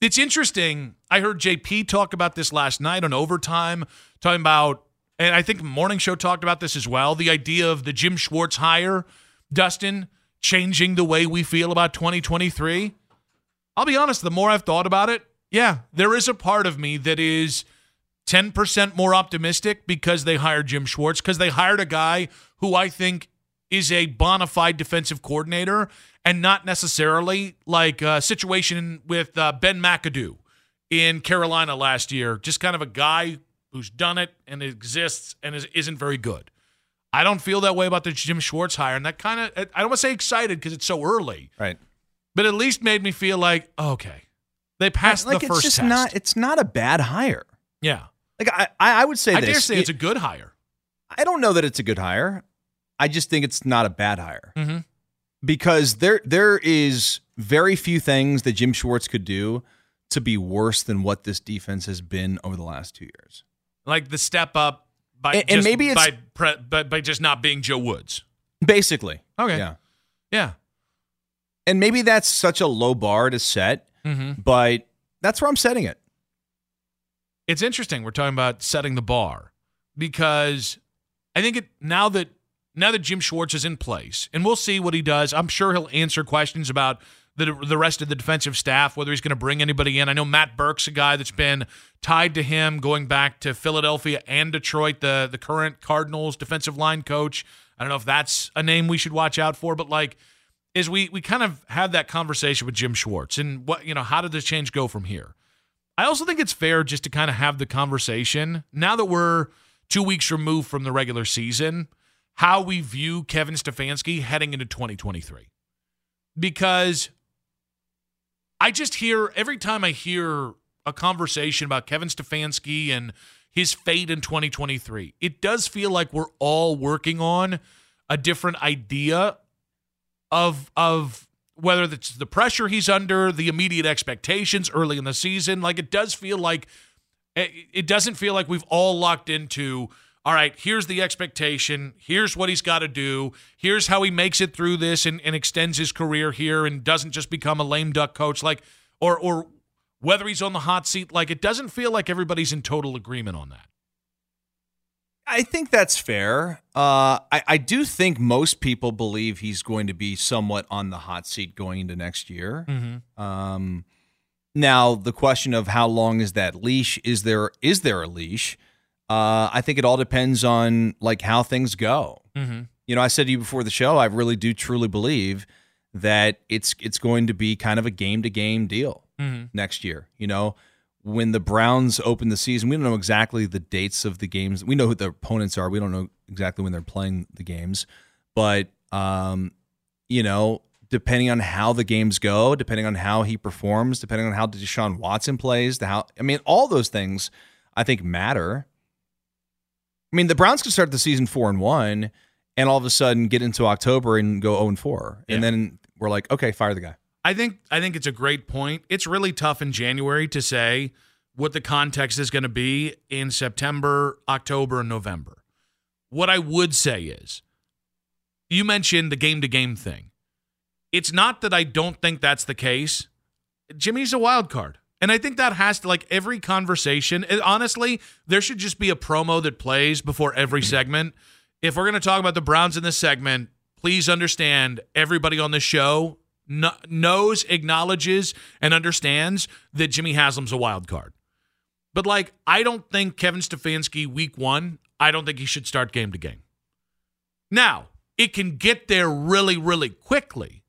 It's interesting. I heard JP talk about this last night on overtime, talking about, and I think Morning Show talked about this as well the idea of the Jim Schwartz hire, Dustin, changing the way we feel about 2023. I'll be honest, the more I've thought about it, yeah, there is a part of me that is 10% more optimistic because they hired Jim Schwartz, because they hired a guy who I think is a bona fide defensive coordinator and not necessarily like a situation with uh, Ben McAdoo in Carolina last year. Just kind of a guy who's done it and exists and is, isn't very good. I don't feel that way about the Jim Schwartz hire, and that kind of I don't want to say excited because it's so early, Right. but at least made me feel like okay, they passed like the it's first just test. not it's not a bad hire. yeah, Like I I I would say I this. dare say It- it's a good hire. I don't know that it's a good hire. I just think it's not a bad hire. Mhm. Because there there is very few things that Jim Schwartz could do to be worse than what this defense has been over the last two years. Like the step up by And- and maybe it's- by, pre, by by just not being Joe Woods. Basically. Okay. Yeah. Yeah. And maybe that's such a low bar to set, Mm-hmm. but that's where I'm setting it. it's interesting we're talking about setting the bar because I think it now that now that Jim Schwartz is in place and we'll see what he does. I'm sure he'll answer questions about the the rest of the defensive staff, whether he's going to bring anybody in. I know Matt Burke's a guy that's been tied to him going back to Philadelphia and Detroit, the the current Cardinals defensive line coach. I don't know if that's a name we should watch out for, but like is we we kind of had that conversation with Jim Schwartz and what you know how did this change go from here? I also think it's fair just to kind of have the conversation now that we're two weeks removed from the regular season, how we view Kevin Stefanski heading into 2023. Because I just hear every time I hear a conversation about Kevin Stefanski and his fate in 2023, it does feel like we're all working on a different idea of of whether it's the pressure he's under, the immediate expectations early in the season. Like it does feel like it it doesn't feel like we've all locked into. All right, here's the expectation. Here's what he's got to do. Here's how he makes it through this and, and extends his career here and doesn't just become a lame duck coach. Like, or or whether he's on the hot seat. Like, it doesn't feel like everybody's in total agreement on that. I think that's fair. Uh, I, I do think most people believe he's going to be somewhat on the hot seat going into next year. Mm-hmm. Um, now the question of how long is that leash? Is there is there a leash? Uh, I think it all depends on like how things go. Mm-hmm. You know, I said to you before the show, I really do truly believe that it's it's going to be kind of a game to game deal Mm-hmm. next year. You know, when the Browns open the season, we don't know exactly the dates of the games. We know who the opponents are. We don't know exactly when they're playing the games, but um, you know, depending on how the games go, depending on how he performs, depending on how Deshaun Watson plays, the how I mean, all those things I think matter. I mean, the Browns could start the season four and one, and all of a sudden get into October and go zero and four, and Yeah. then we're like, okay, fire the guy. I think I think it's a great point. It's really tough in January to say what the context is going to be in September, October, and November. What I would say is you mentioned the game to game thing. It's not that I don't think that's the case. Jimmy's a wild card. And I think that has to like every conversation. and honestly, there should just be a promo that plays before every segment. If we're going to talk about the Browns in this segment, please understand everybody on the show kn- knows, acknowledges, and understands that Jimmy Haslam's a wild card. But like, I don't think Kevin Stefanski week one. I don't think he should start game to game. Now it can get there really, really quickly.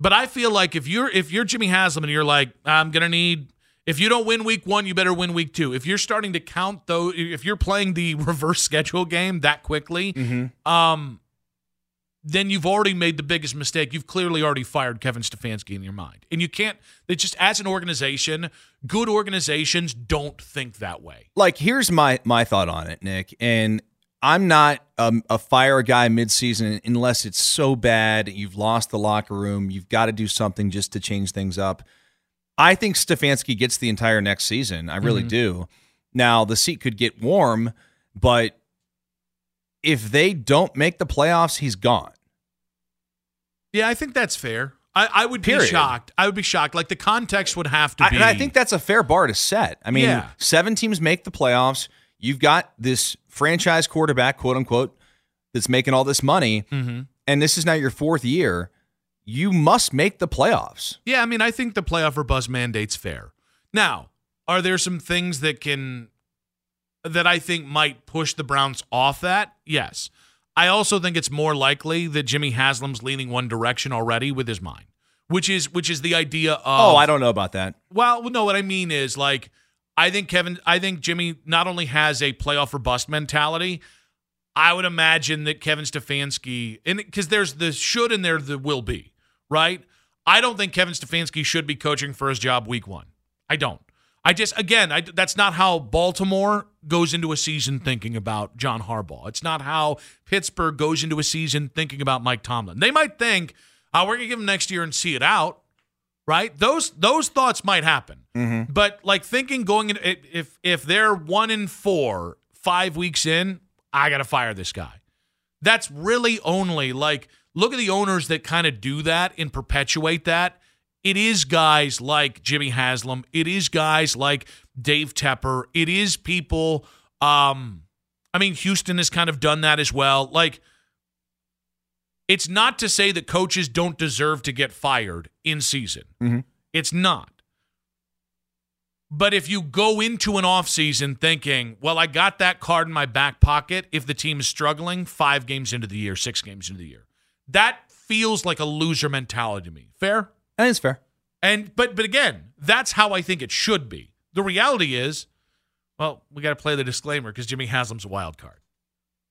But I feel like if you're if you're Jimmy Haslam and you're like, I'm gonna need if you don't win week one, you better win week two. If you're starting to count though, if you're playing the reverse schedule game that quickly, um, then you've already made the biggest mistake. You've clearly already fired Kevin Stefanski in your mind. And you can't, they just, as an organization, good organizations don't think that way. like here's my my thought on it, Nick, and I'm not um, a fire guy midseason unless it's so bad you've lost the locker room, you've got to do something just to change things up. I think Stefanski gets the entire next season. I really do. Now the seat could get warm, but if they don't make the playoffs, he's gone. Yeah, I think that's fair. I, I would be shocked. I would be shocked. Like the context would have to I, be. and I think that's a fair bar to set. I mean, Yeah. seven teams make the playoffs. You've got this franchise quarterback, quote unquote, that's making all this money, Mhm. and this is now your fourth year. You must make the playoffs. Yeah, I mean, I think the playoff or buzz mandate's fair. Now, are there some things that can that I think might push the Browns off that? Yes. I also think it's more likely that Jimmy Haslam's leaning one direction already with his mind, which is which is the idea of Oh, I don't know about that. well, no, what I mean is like I think Kevin I think Jimmy not only has a playoff or bust mentality, I would imagine that Kevin Stefanski and because there's the should and there the will be, right? I don't think Kevin Stefanski should be coaching for his job week one. I don't. I just again, I, that's not how Baltimore goes into a season thinking about John Harbaugh. It's not how Pittsburgh goes into a season thinking about Mike Tomlin. They might think, "Oh, we're gonna give him next year and see it out." Right? Those those thoughts might happen, but like thinking going in if if they're one in four five weeks in, I got to fire this guy. That's really only like look at the owners that kind of do that and perpetuate that. It is guys like Jimmy Haslam. It is guys like Dave Tepper. It is people. Um, I mean, Houston has kind of done that as well. Like it's not to say that coaches don't deserve to get fired in season. Mhm. It's not. But if you go into an offseason thinking, well, I got that card in my back pocket if the team is struggling five games into the year, six games into the year, that feels like a loser mentality to me. Fair? I think it's fair. And but but again, that's how I think it should be. The reality is, well, we got to play the disclaimer because Jimmy Haslam's a wild card.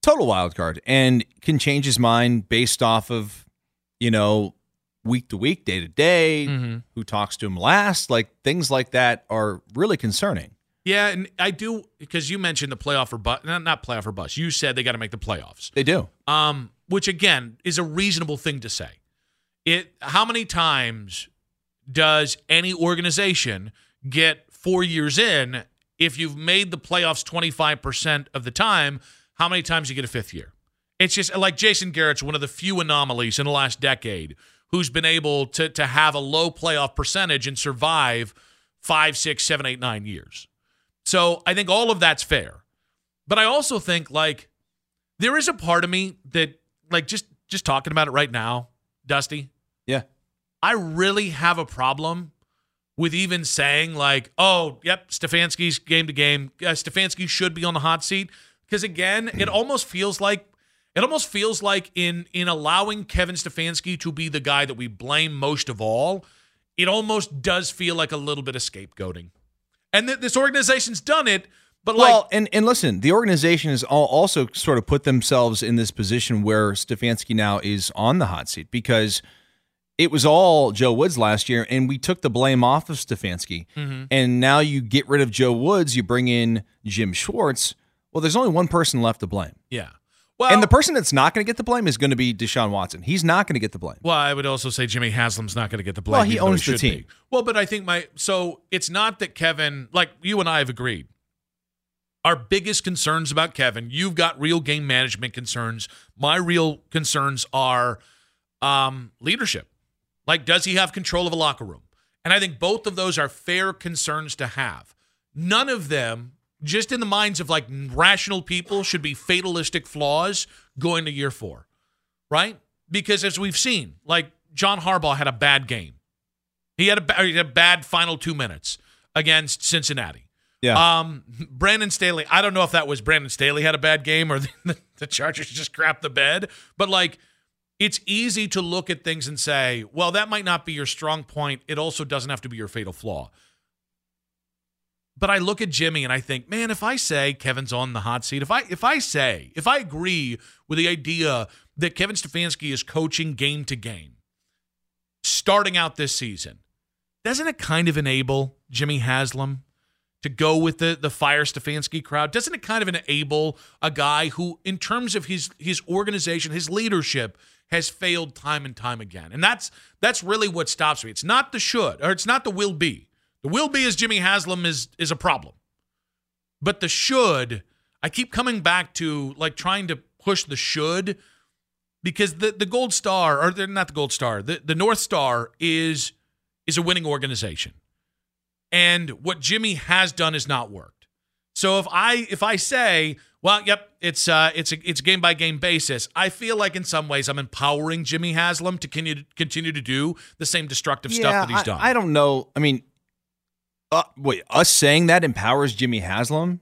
Total wild card and can change his mind based off of, you know, week to week, day to day, Mhm. who talks to him last. Like things like that are really concerning. Yeah, and I do because you mentioned the playoff or bust, not, not playoff or bus You said they got to make the playoffs, They do. um, which again is a reasonable thing to say. It how many times does any organization get four years in if you've made the playoffs twenty five percent of the time? How many times you get a fifth year? It's just like Jason Garrett's one of the few anomalies in the last decade who's been able to to have a low playoff percentage and survive five, six, seven, eight, nine years. So I think all of that's fair. But I also think like there is a part of me that like just just talking about it right now, Dusty, Yeah. I really have a problem with even saying like, "Oh, yep, Stefanski's game to game. Uh, Stefanski should be on the hot seat." Because again, it almost feels like it almost feels like in in allowing Kevin Stefanski to be the guy that we blame most of all, it almost does feel like a little bit of scapegoating. And th- this organization's done it, but like well, and and listen, the organization has all also sort of put themselves in this position where Stefanski now is on the hot seat because it was all Joe Woods last year, and we took the blame off of Stefanski. Mm-hmm. And now you get rid of Joe Woods, you bring in Jim Schwartz. Well, there's only one person left to blame. yeah. Well, and the person that's not going to get the blame is going to be Deshaun Watson. He's not going to get the blame. Well, I would also say Jimmy Haslam's not going to get the blame. Well, he owns the should be. team. Well, but I think my so it's not that Kevin, like you and I have agreed, our biggest concerns about Kevin. You've got real game management concerns. My real concerns are um, leadership. Like, does he have control of a locker room? And I think both of those are fair concerns to have. None of them, just in the minds of like rational people, should be fatalistic flaws going to year four right? Because as we've seen, like John Harbaugh had a bad game. He had a, he had a bad final two minutes against Cincinnati. Yeah. Um, Brandon Staley. I don't know if that was Brandon Staley had a bad game or the, the Chargers just crapped the bed, but like it's easy to look at things and say, well, that might not be your strong point. It also doesn't have to be your fatal flaw. But I look at Jimmy and I think, man, if I say Kevin's on the hot seat, if I if I say, if I agree with the idea that Kevin Stefanski is coaching game to game, starting out this season, doesn't it kind of enable Jimmy Haslam to go with the the fire Stefanski crowd? Doesn't it kind of enable a guy who, in terms of his his organization, his leadership, has failed time and time again? And that's that's really what stops me. It's not the should or it's not the will be. The will be is Jimmy Haslam is is a problem. But the should, I keep coming back to like trying to push the should because the the gold star or they're not the gold star, the, the North Star is is a winning organization. And what Jimmy has done has not worked. So if I if I say, well, yep, it's uh it's a it's a game by game basis, I feel like in some ways I'm empowering Jimmy Haslam to continue to continue to do the same destructive stuff that he's I, done. I don't know. I mean, uh, wait, us saying that empowers Jimmy Haslam?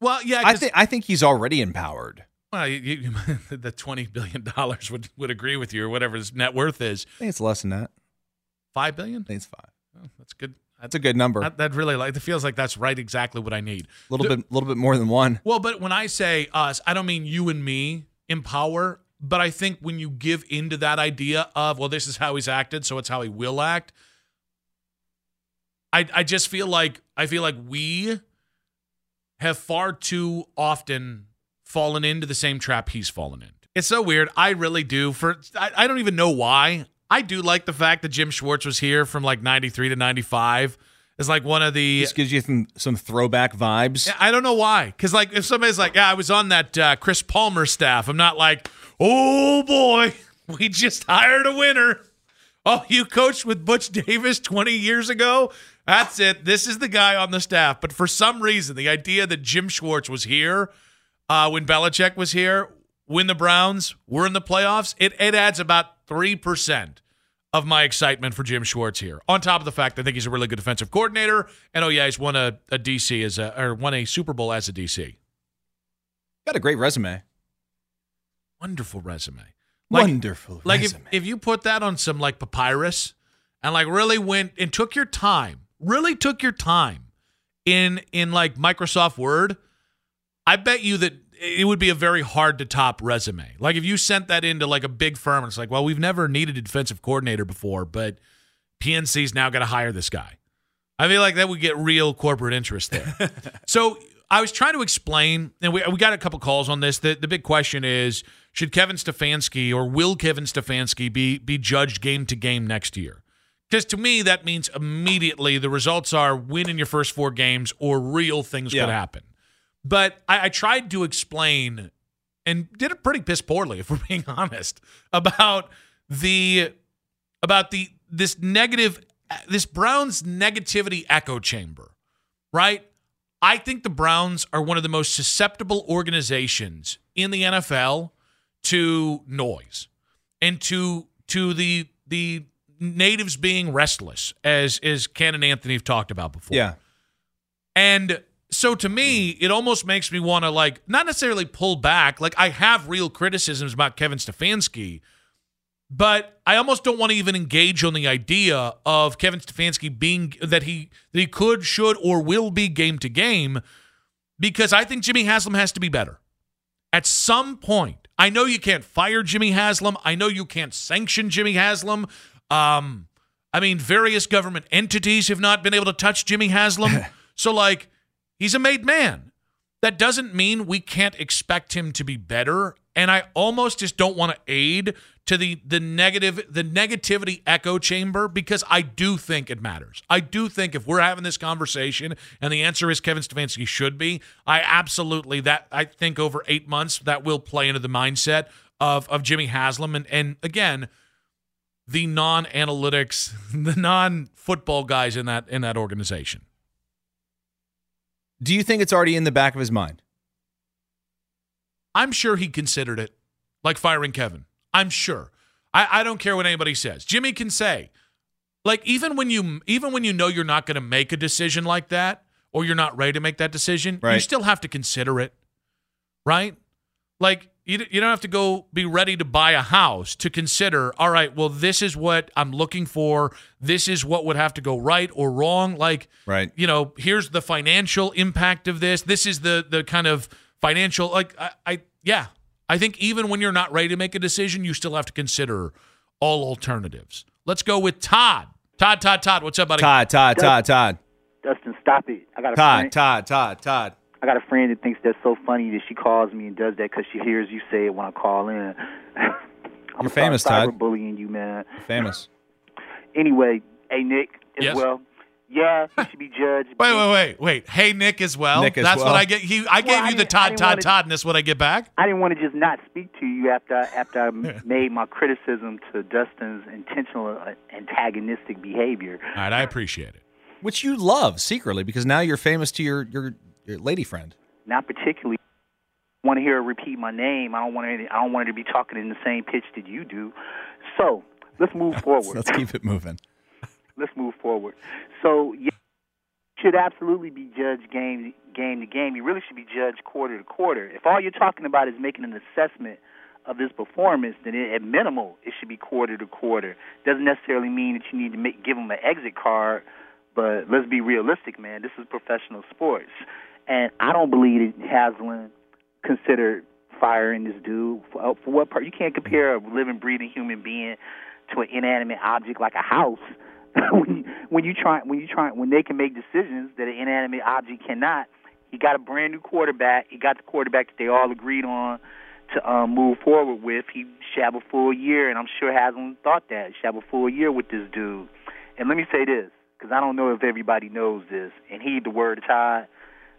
well, yeah, I think I think he's already empowered. Well, you, you, the twenty billion dollars would would agree with you, or whatever his net worth is. I think it's less than that. Five billion. I think it's five. Oh, that's good. That's a good number. That, that really like. It feels like that's right. Exactly what I need. A little bit, a little bit more than one. Well, but when I say us, I don't mean you and me empower. But I think when you give into that idea of, well, this is how he's acted, so it's how he will act. I I just feel like I feel like we have far too often fallen into the same trap he's fallen into. It's so weird. I really do. For I, I don't even know why. I do like the fact that Jim Schwartz was here from like '93 to '95. Is like one of the This gives you some, some throwback vibes. I don't know why. Because like if somebody's like, yeah, I was on that uh, Chris Palmer staff, I'm not like, oh boy, we just hired a winner. Oh, you coached with Butch Davis 20 years ago? That's it. This is the guy on the staff. But for some reason, the idea that Jim Schwartz was here uh, when Belichick was here, when the Browns were in the playoffs, it, it adds about 3% of my excitement for Jim Schwartz here. On top of the fact that I think he's a really good defensive coordinator, and oh yeah, he's won a, a DC as a or won a Super Bowl as a DC. Got a great resume. Wonderful resume. Like, Wonderful like if, if you put that on some like papyrus and like really went and took your time, really took your time in in like Microsoft Word, I bet you that it would be a very hard to top resume. Like if you sent that into like a big firm and it's like, well, we've never needed a defensive coordinator before, but PNC's now got to hire this guy. I feel like that would get real corporate interest there. so I was trying to explain, and we, we got a couple calls on this. The, the big question is should Kevin Stefanski or will Kevin Stefanski be, be judged game to game next year? Because to me, that means immediately the results are win in your first four games or real things Yeah. could happen. But I, I tried to explain and did it pretty piss poorly, if we're being honest, about the about the this negative this Browns negativity echo chamber, right? I think the Browns are one of the most susceptible organizations in the NFL to noise and to to the the natives being restless, as as Ken and Anthony have talked about before. yeah. And so to me, it almost makes me want to like not necessarily pull back. Like I have real criticisms about Kevin Stefanski, but I almost don't want to even engage on the idea of Kevin Stefanski being that he that he could, should, or will be game to game, because I think Jimmy Haslam has to be better. At some point, I know you can't fire Jimmy Haslam. I know you can't sanction Jimmy Haslam. Um, I mean, various government entities have not been able to touch Jimmy Haslam. so, like, he's a made man. That doesn't mean we can't expect him to be better. And I almost just don't want to aid to the the negative the negativity echo chamber because I do think it matters. I do think if we're having this conversation and the answer is Kevin Stefanski should be, I absolutely that I think over eight months that will play into the mindset of of Jimmy Haslam and and again the non-analytics, the non-football guys in that in that organization. Do you think it's already in the back of his mind? I'm sure he considered it, like firing Kevin. I'm sure. I, I don't care what anybody says. Jimmy can say, like even when you even when you know you're not going to make a decision like that or you're not ready to make that decision, you still have to consider it, right? Like you, you don't have to go be ready to buy a house to consider. All right, well, this is what I'm looking for. This is what would have to go right or wrong. Like Right. you know, here's the financial impact of this. This is the the kind of financial like I, I yeah. I think even when you're not ready to make a decision, you still have to consider all alternatives. Let's go with Todd. Todd, Todd, Todd. What's up, buddy? Todd, Todd, Todd, Todd, Dustin, stop it. I got a Todd, friend. Todd, Todd, Todd. I got a friend that thinks that's so funny that she calls me and does that because she hears you say it when I call in. I'm You're famous, Todd. Bullying you, man. Famous. Anyway, hey Nick as Yes. well. Yeah, you should be judged. Wait, wait, wait, wait. Hey, Nick as well. Nick as That's well. what I get. He, I gave I you the Todd, didn't Todd, wanna- Todd, and this what I get back. I didn't want to just not speak to you after after I made my criticism to Dustin's intentional uh, antagonistic behavior. All right, I appreciate it. Which you love secretly because now you're famous to your your, your lady friend. Not particularly want to hear her repeat my name. I don't want her. I don't want her to be talking in the same pitch that you do. So let's move forward. Let's keep it moving. Let's move forward. So yeah, should absolutely be judged game game to game. You really should be judged quarter to quarter. If all you're talking about is making an assessment of this performance, then it, at minimal it should be quarter to quarter. Doesn't necessarily mean that you need to make, give them an exit card, but let's be realistic, man. This is professional sports, and I don't believe that Haslam considered firing this dude for, uh, for what part. You can't compare a living, breathing human being to an inanimate object like a house. when you, when you try when you try when they can make decisions that an inanimate object cannot. He got a brand new quarterback. He got the quarterback that they all agreed on to um, move forward with. He should have a full year, and I'm sure Haslam thought that should have a full year with this dude. And let me say this, because I don't know if everybody knows this, and heed the word of Todd.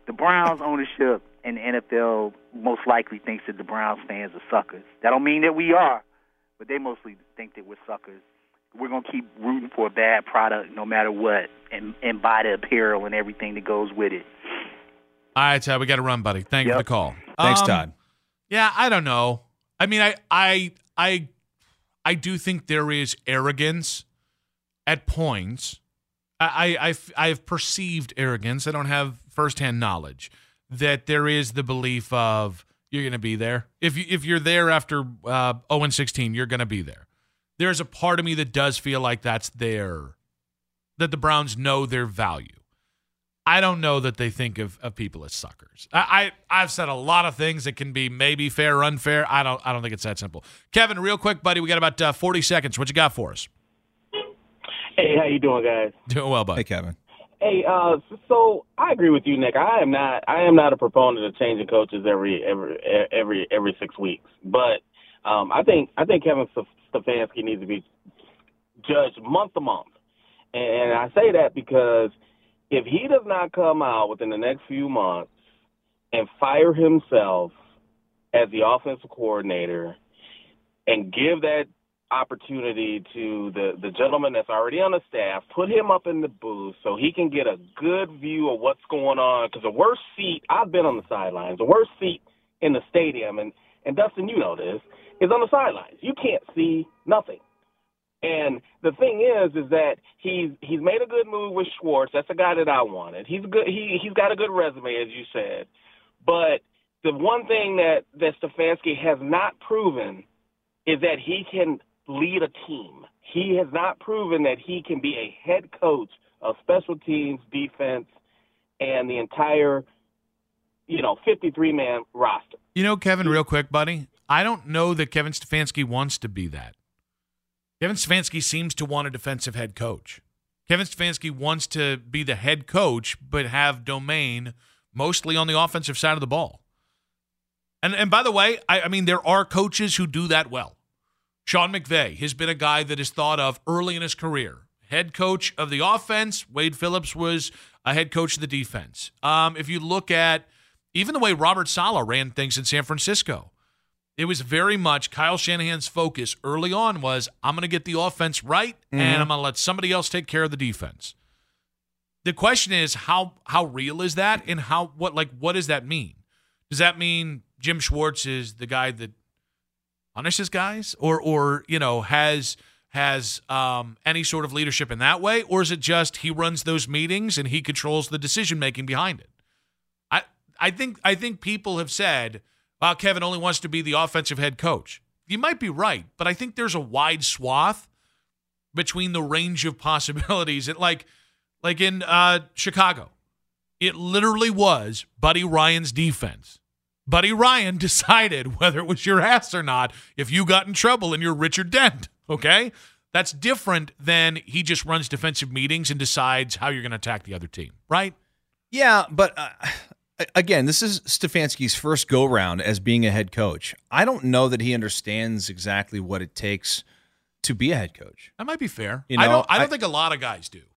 The Browns ownership and the NFL most likely thinks that the Browns fans are suckers. That don't mean that we are, but they mostly think that we're suckers. We're gonna keep rooting for a bad product no matter what, and and buy the apparel and everything that goes with it. All right, Todd, we got to run, buddy. Thank you for the call. Thanks, Um, Todd. Yeah, I don't know. I mean, I, I, I, I do think there is arrogance at points. I, I, I've, I've perceived arrogance. I don't have firsthand knowledge that there is the belief of you're going to be there. If you, if you're there after uh, 0 and 16, you're going to be there. There's a part of me that does feel like that's there, that the Browns know their value. I don't know that they think of, of people as suckers. I, I I've said a lot of things that can be maybe fair or unfair. I don't I don't think it's that simple. Kevin, real quick, buddy, we got about uh, forty seconds. What you got for us? Hey, how you doing, guys? Doing well, buddy. Hey. Kevin. Hey, uh, so I agree with you, Nick. I am not. I am not a proponent of changing coaches every every every every six weeks. But um, I think I think Kevin Stef- Stefanski needs to be judged month to month, and I say that because if he does not come out within the next few months and fire himself as the offensive coordinator and give that opportunity to the the gentleman that's already on the staff, put him up in the booth so he can get a good view of what's going on. Because the worst seat I've been on the sidelines, the worst seat in the stadium, and and Dustin, you know this, is on the sidelines. You can't see nothing. And the thing is, is that he's he's made a good move with Schwartz. That's the guy that I wanted. He's good. He he's got a good resume, as you said. But the one thing that that Stefanski has not proven is that he can lead a team. He has not proven that he can be a head coach of special teams, defense, and the entire, you know, 53 man roster. You know, Kevin, real quick, buddy. I don't know that Kevin Stefanski wants to be that. Kevin Stefanski seems to want a defensive head coach. Kevin Stefanski wants to be the head coach, but have domain mostly on the offensive side of the ball. And and by the way, I, I mean there are coaches who do that well. Sean McVay has been a guy that is thought of early in his career. Head coach of the offense. Wade Phillips was a head coach of the defense. Um, if you look at even the way Robert Saleh ran things in San Francisco, it was very much Kyle Shanahan's focus early on was I'm going to get the offense right and I'm going to let somebody else take care of the defense. The question is how how real is that and how what like what does that mean? Does that mean Jim Schwartz is the guy that punishes guys or or you know has has um, any sort of leadership in that way, or is it just he runs those meetings and he controls the decision making behind it? I think I think people have said, "Well, Kevin only wants to be the offensive head coach." You might be right, but I think there's a wide swath between the range of possibilities. It like like in uh, Chicago, it literally was Buddy Ryan's defense. Buddy Ryan decided whether it was your ass or not if you got in trouble and you're Richard Dent. Okay? That's different than he just runs defensive meetings and decides how you're going to attack the other team, right? Yeah, but uh, again, this is Stefanski's first go round as being a head coach. I don't know that he understands exactly what it takes to be a head coach. That might be fair. You I don't I don't I- think a lot of guys do.